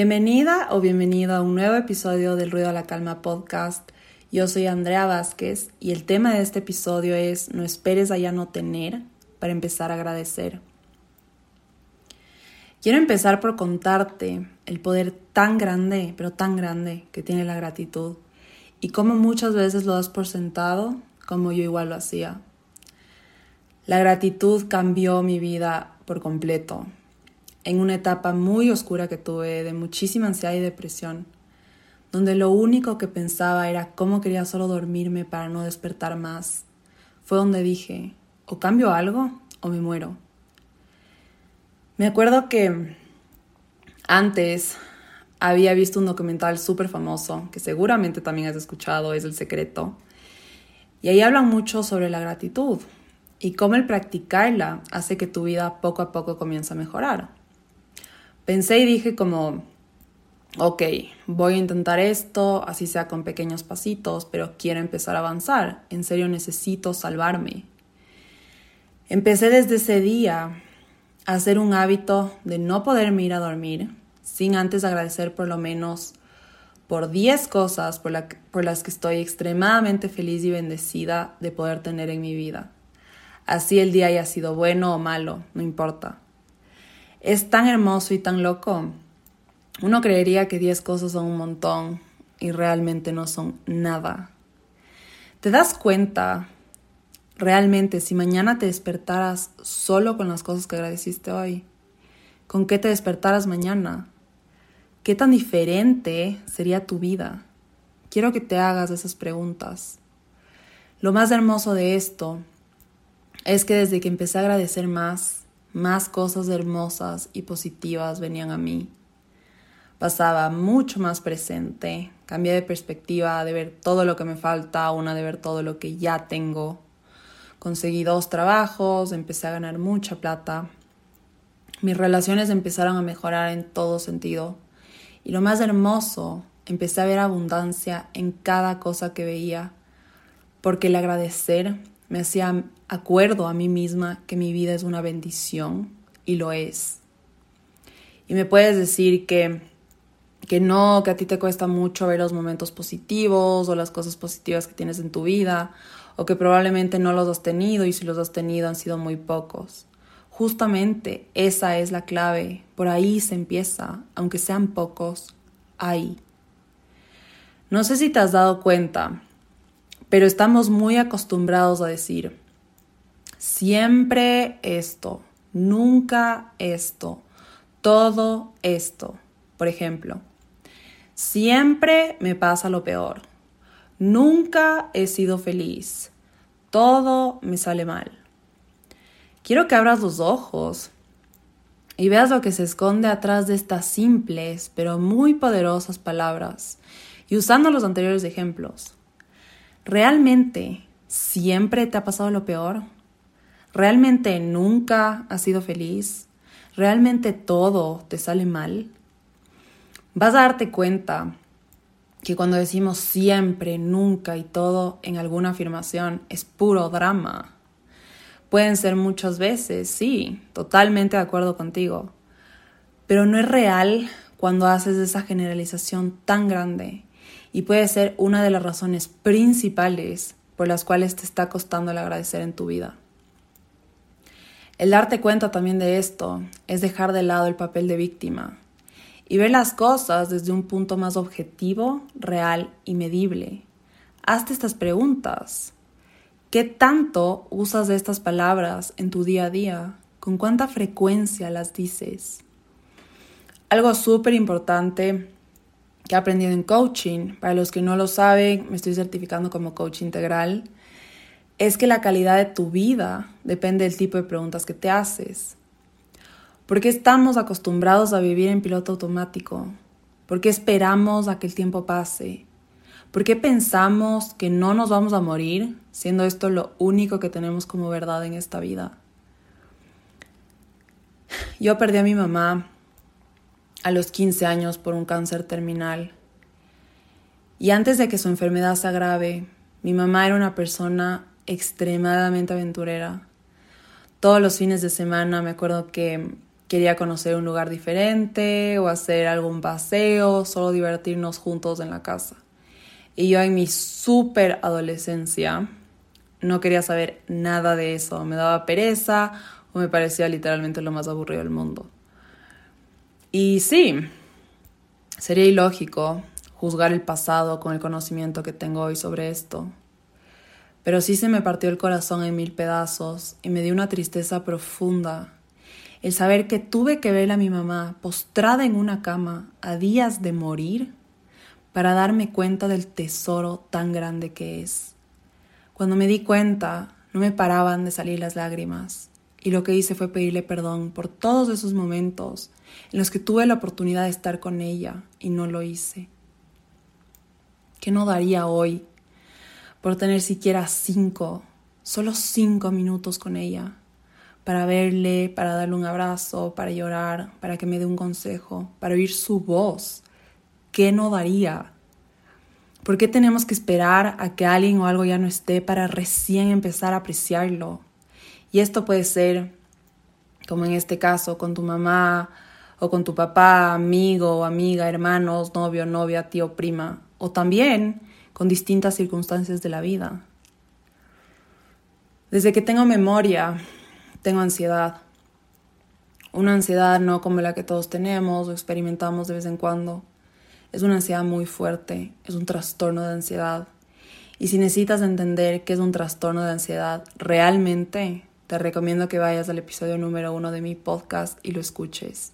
Bienvenida o bienvenido a un nuevo episodio del Ruido a la Calma podcast. Yo soy Andrea Vázquez y el tema de este episodio es No esperes a ya no tener para empezar a agradecer. Quiero empezar por contarte el poder tan grande, pero tan grande que tiene la gratitud y cómo muchas veces lo das por sentado como yo igual lo hacía. La gratitud cambió mi vida por completo en una etapa muy oscura que tuve de muchísima ansiedad y depresión, donde lo único que pensaba era cómo quería solo dormirme para no despertar más, fue donde dije, o cambio algo o me muero. Me acuerdo que antes había visto un documental súper famoso, que seguramente también has escuchado, es El Secreto, y ahí hablan mucho sobre la gratitud y cómo el practicarla hace que tu vida poco a poco comience a mejorar. Pensé y dije como, ok, voy a intentar esto, así sea con pequeños pasitos, pero quiero empezar a avanzar. En serio necesito salvarme. Empecé desde ese día a hacer un hábito de no poderme ir a dormir sin antes agradecer por lo menos por 10 cosas por, por las que estoy extremadamente feliz y bendecida de poder tener en mi vida. Así el día haya sido bueno o malo, no importa es tan hermoso y tan loco. Uno creería que 10 cosas son un montón y realmente no son nada. ¿Te das cuenta realmente si mañana te despertaras solo con las cosas que agradeciste hoy? ¿Con qué te despertaras mañana? ¿Qué tan diferente sería tu vida? Quiero que te hagas esas preguntas. Lo más hermoso de esto es que desde que empecé a agradecer más, más cosas hermosas y positivas venían a mí. Pasaba mucho más presente, cambié de perspectiva de ver todo lo que me falta una de ver todo lo que ya tengo. Conseguí dos trabajos, empecé a ganar mucha plata. Mis relaciones empezaron a mejorar en todo sentido. Y lo más hermoso, empecé a ver abundancia en cada cosa que veía, porque el agradecer me hacía acuerdo a mí misma que mi vida es una bendición y lo es. Y me puedes decir que, que no, que a ti te cuesta mucho ver los momentos positivos o las cosas positivas que tienes en tu vida, o que probablemente no los has tenido y si los has tenido han sido muy pocos. Justamente esa es la clave, por ahí se empieza, aunque sean pocos, ahí. No sé si te has dado cuenta, pero estamos muy acostumbrados a decir, siempre esto, nunca esto, todo esto. Por ejemplo, siempre me pasa lo peor, nunca he sido feliz, todo me sale mal. Quiero que abras los ojos y veas lo que se esconde atrás de estas simples pero muy poderosas palabras y usando los anteriores ejemplos. ¿Realmente siempre te ha pasado lo peor? ¿Realmente nunca has sido feliz? ¿Realmente todo te sale mal? Vas a darte cuenta que cuando decimos siempre, nunca y todo en alguna afirmación es puro drama. Pueden ser muchas veces, sí, totalmente de acuerdo contigo, pero no es real cuando haces esa generalización tan grande y puede ser una de las razones principales por las cuales te está costando el agradecer en tu vida. El darte cuenta también de esto es dejar de lado el papel de víctima y ver las cosas desde un punto más objetivo, real y medible. Hazte estas preguntas. ¿Qué tanto usas de estas palabras en tu día a día? ¿Con cuánta frecuencia las dices? Algo súper importante que he aprendido en coaching, para los que no lo saben, me estoy certificando como coach integral, es que la calidad de tu vida depende del tipo de preguntas que te haces. ¿Por qué estamos acostumbrados a vivir en piloto automático? ¿Por qué esperamos a que el tiempo pase? ¿Por qué pensamos que no nos vamos a morir, siendo esto lo único que tenemos como verdad en esta vida? Yo perdí a mi mamá a los 15 años por un cáncer terminal. Y antes de que su enfermedad se agrave, mi mamá era una persona extremadamente aventurera. Todos los fines de semana me acuerdo que quería conocer un lugar diferente o hacer algún paseo, solo divertirnos juntos en la casa. Y yo en mi súper adolescencia no quería saber nada de eso, me daba pereza o me parecía literalmente lo más aburrido del mundo. Y sí, sería ilógico juzgar el pasado con el conocimiento que tengo hoy sobre esto. Pero sí se me partió el corazón en mil pedazos y me dio una tristeza profunda el saber que tuve que ver a mi mamá postrada en una cama a días de morir para darme cuenta del tesoro tan grande que es. Cuando me di cuenta, no me paraban de salir las lágrimas y lo que hice fue pedirle perdón por todos esos momentos en los que tuve la oportunidad de estar con ella y no lo hice. ¿Qué no daría hoy por tener siquiera cinco, solo cinco minutos con ella, para verle, para darle un abrazo, para llorar, para que me dé un consejo, para oír su voz. ¿Qué no daría? ¿Por qué tenemos que esperar a que alguien o algo ya no esté para recién empezar a apreciarlo? Y esto puede ser, como en este caso, con tu mamá o con tu papá, amigo amiga, hermanos, novio, novia, tío, prima, o también con distintas circunstancias de la vida. Desde que tengo memoria, tengo ansiedad. Una ansiedad no como la que todos tenemos o experimentamos de vez en cuando. Es una ansiedad muy fuerte, es un trastorno de ansiedad. Y si necesitas entender qué es un trastorno de ansiedad realmente, te recomiendo que vayas al episodio número uno de mi podcast y lo escuches.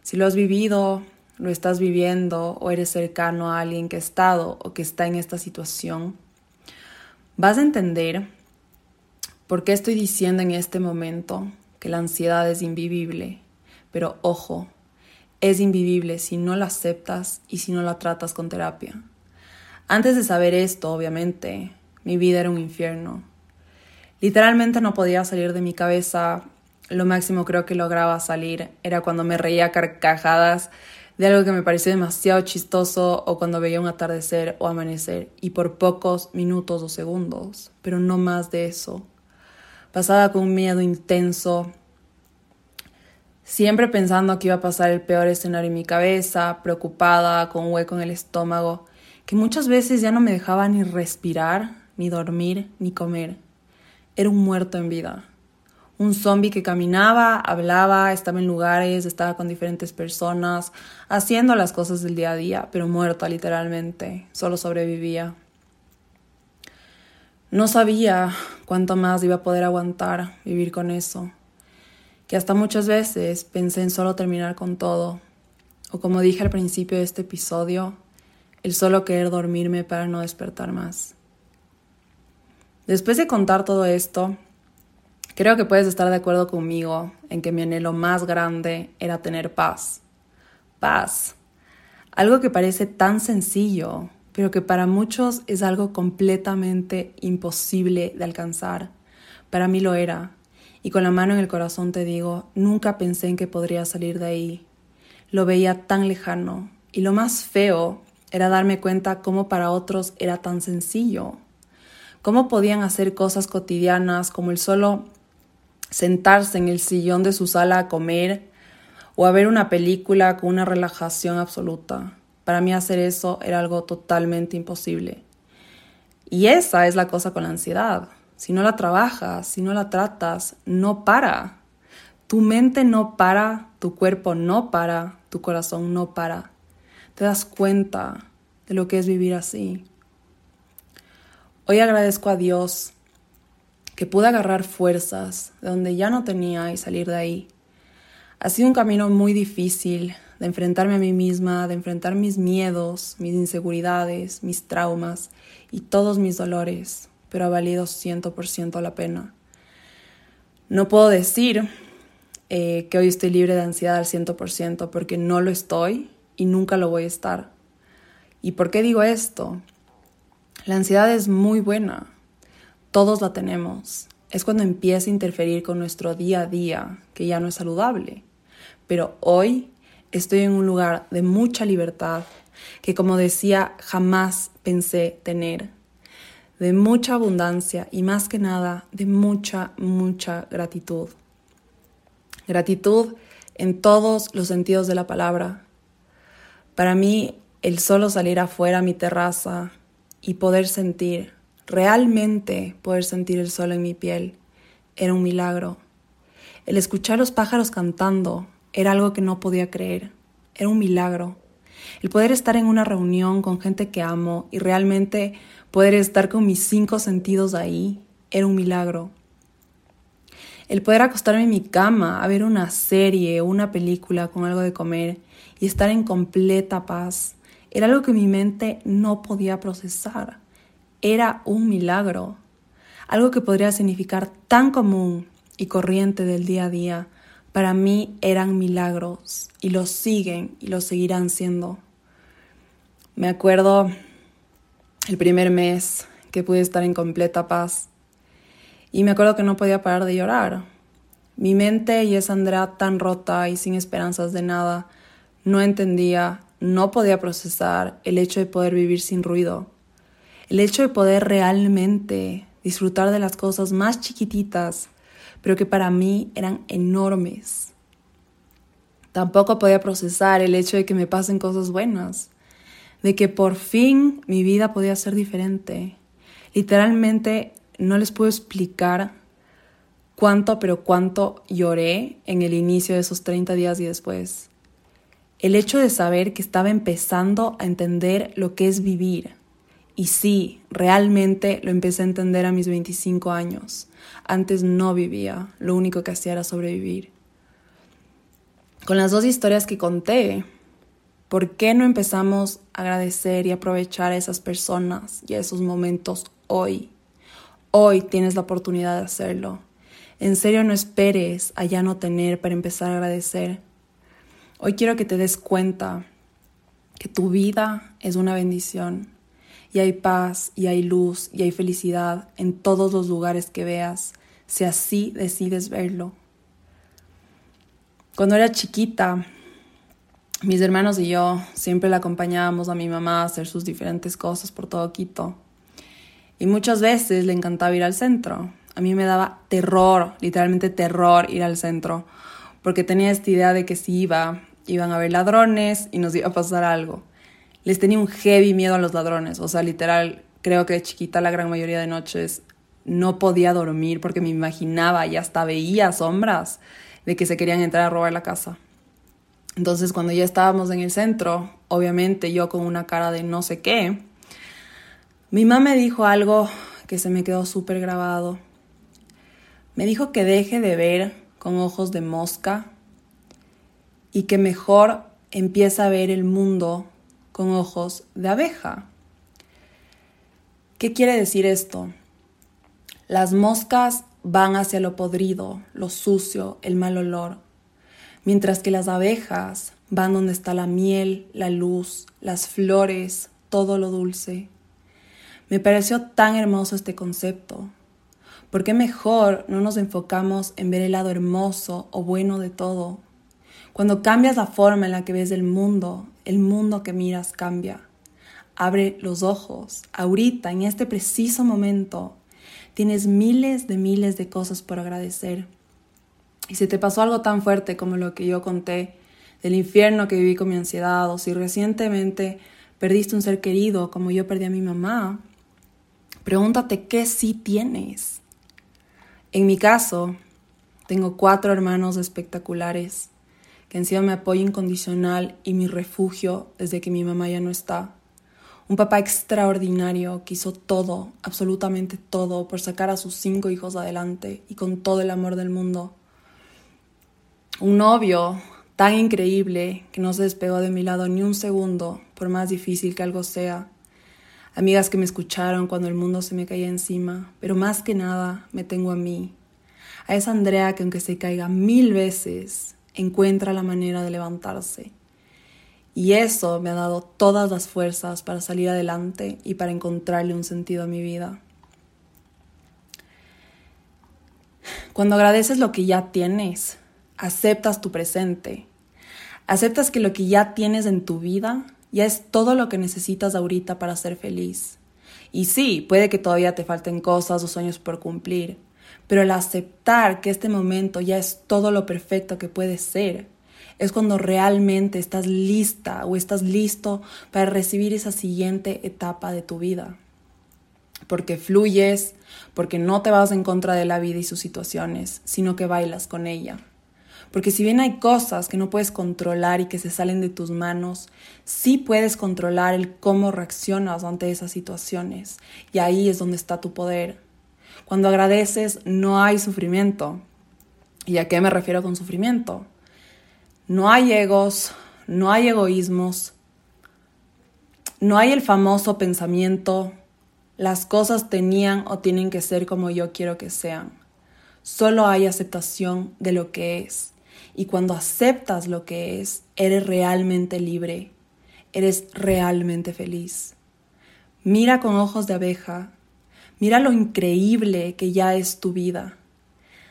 Si lo has vivido, lo estás viviendo o eres cercano a alguien que ha estado o que está en esta situación, vas a entender por qué estoy diciendo en este momento que la ansiedad es invivible. Pero ojo, es invivible si no la aceptas y si no la tratas con terapia. Antes de saber esto, obviamente, mi vida era un infierno. Literalmente no podía salir de mi cabeza. Lo máximo creo que lograba salir era cuando me reía carcajadas de algo que me pareció demasiado chistoso o cuando veía un atardecer o amanecer y por pocos minutos o segundos, pero no más de eso. Pasaba con un miedo intenso, siempre pensando que iba a pasar el peor escenario en mi cabeza, preocupada, con un hueco en el estómago, que muchas veces ya no me dejaba ni respirar, ni dormir, ni comer. Era un muerto en vida un zombie que caminaba, hablaba, estaba en lugares, estaba con diferentes personas, haciendo las cosas del día a día, pero muerta literalmente, solo sobrevivía. No sabía cuánto más iba a poder aguantar vivir con eso, que hasta muchas veces pensé en solo terminar con todo, o como dije al principio de este episodio, el solo querer dormirme para no despertar más. Después de contar todo esto, Creo que puedes estar de acuerdo conmigo en que mi anhelo más grande era tener paz. Paz. Algo que parece tan sencillo, pero que para muchos es algo completamente imposible de alcanzar. Para mí lo era. Y con la mano en el corazón te digo, nunca pensé en que podría salir de ahí. Lo veía tan lejano. Y lo más feo era darme cuenta cómo para otros era tan sencillo. Cómo podían hacer cosas cotidianas como el solo sentarse en el sillón de su sala a comer o a ver una película con una relajación absoluta. Para mí hacer eso era algo totalmente imposible. Y esa es la cosa con la ansiedad. Si no la trabajas, si no la tratas, no para. Tu mente no para, tu cuerpo no para, tu corazón no para. Te das cuenta de lo que es vivir así. Hoy agradezco a Dios que pude agarrar fuerzas de donde ya no tenía y salir de ahí. Ha sido un camino muy difícil de enfrentarme a mí misma, de enfrentar mis miedos, mis inseguridades, mis traumas y todos mis dolores, pero ha valido 100% la pena. No puedo decir eh, que hoy estoy libre de ansiedad al 100% porque no lo estoy y nunca lo voy a estar. ¿Y por qué digo esto? La ansiedad es muy buena, todos la tenemos. Es cuando empieza a interferir con nuestro día a día, que ya no es saludable. Pero hoy estoy en un lugar de mucha libertad, que como decía, jamás pensé tener. De mucha abundancia y más que nada de mucha, mucha gratitud. Gratitud en todos los sentidos de la palabra. Para mí, el solo salir afuera a mi terraza y poder sentir, realmente poder sentir el sol en mi piel, era un milagro. El escuchar los pájaros cantando era algo que no podía creer, era un milagro. El poder estar en una reunión con gente que amo y realmente poder estar con mis cinco sentidos ahí era un milagro. El poder acostarme en mi cama a ver una serie o una película con algo de comer y estar en completa paz era algo que mi mente no podía procesar. Era un milagro. Algo que podría significar tan común y corriente del día a día, para mí eran milagros y lo siguen y lo seguirán siendo. Me acuerdo el primer mes que pude estar en completa paz y me acuerdo que no podía parar de llorar. Mi mente y esa Andrea tan rota y sin esperanzas de nada, no entendía, no podía procesar el hecho de poder vivir sin ruido, el hecho de poder realmente disfrutar de las cosas más chiquititas, pero que para mí eran enormes. Tampoco podía procesar el hecho de que me pasen cosas buenas, de que por fin mi vida podía ser diferente. Literalmente no les puedo explicar cuánto, pero cuánto lloré en el inicio de esos 30 días y después. El hecho de saber que estaba empezando a entender lo que es vivir. Y sí, realmente lo empecé a entender a mis 25 años. Antes no vivía, lo único que hacía era sobrevivir. Con las dos historias que conté, ¿Por qué no empezamos a agradecer y aprovechar a esas personas y a esos momentos hoy? Hoy tienes la oportunidad de hacerlo. En serio no esperes a ya no tener para empezar a agradecer. Hoy quiero que te des cuenta que tu vida es una bendición y hay paz y hay luz y hay felicidad en todos los lugares que veas, si así decides verlo. Cuando era chiquita, mis hermanos y yo siempre le acompañábamos a mi mamá a hacer sus diferentes cosas por todo Quito. Y muchas veces le encantaba ir al centro. A mí me daba terror, literalmente terror ir al centro, porque tenía esta idea de que si iba, iban a haber ladrones y nos iba a pasar algo. Les tenía un heavy miedo a los ladrones, o sea, literal, creo que de chiquita la gran mayoría de noches no podía dormir porque me imaginaba y hasta veía sombras de que se querían entrar a robar la casa. Entonces cuando ya estábamos en el centro, obviamente yo con una cara de no sé qué, mi mamá me dijo algo que se me quedó súper grabado. Me dijo que deje de ver con ojos de mosca y que mejor empieza a ver el mundo con ojos de abeja. ¿Qué quiere decir esto? Las moscas van hacia lo podrido, lo sucio, el mal olor mientras que las abejas van donde está la miel, la luz, las flores, todo lo dulce. Me pareció tan hermoso este concepto. ¿Por qué mejor no nos enfocamos en ver el lado hermoso o bueno de todo? Cuando cambias la forma en la que ves el mundo, el mundo que miras cambia. Abre los ojos. Ahorita, en este preciso momento, tienes miles de miles de cosas por agradecer. Y si te pasó algo tan fuerte como lo que yo conté, del infierno que viví con mi ansiedad, o si recientemente perdiste un ser querido como yo perdí a mi mamá, pregúntate qué sí tienes. En mi caso, tengo cuatro hermanos espectaculares que han sido mi apoyo incondicional y mi refugio desde que mi mamá ya no está. Un papá extraordinario que hizo todo, absolutamente todo, por sacar a sus cinco hijos adelante y con todo el amor del mundo un novio tan increíble que no se despegó de mi lado ni un segundo, por más difícil que algo sea. Amigas que me escucharon cuando el mundo se me caía encima, pero más que nada me tengo a mí. A esa Andrea que aunque se caiga mil veces, encuentra la manera de levantarse. Y eso me ha dado todas las fuerzas para salir adelante y para encontrarle un sentido a mi vida. Cuando agradeces lo que ya tienes, aceptas tu presente, aceptas que lo que ya tienes en tu vida ya es todo lo que necesitas ahorita para ser feliz. Y sí, puede que todavía te falten cosas o sueños por cumplir, pero el aceptar que este momento ya es todo lo perfecto que puede ser, es cuando realmente estás lista o estás listo para recibir esa siguiente etapa de tu vida. Porque fluyes, porque no te vas en contra de la vida y sus situaciones, sino que bailas con ella. Porque si bien hay cosas que no puedes controlar y que se salen de tus manos, sí puedes controlar el cómo reaccionas ante esas situaciones. Y ahí es donde está tu poder. Cuando agradeces no hay sufrimiento. ¿Y a qué me refiero con sufrimiento? No hay egos, no hay egoísmos, no hay el famoso pensamiento, las cosas tenían o tienen que ser como yo quiero que sean. Solo hay aceptación de lo que es. Y cuando aceptas lo que es, eres realmente libre, eres realmente feliz. Mira con ojos de abeja, mira lo increíble que ya es tu vida.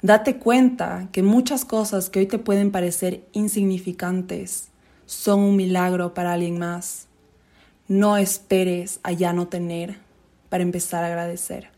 Date cuenta que muchas cosas que hoy te pueden parecer insignificantes son un milagro para alguien más. No esperes a ya no tener para empezar a agradecer.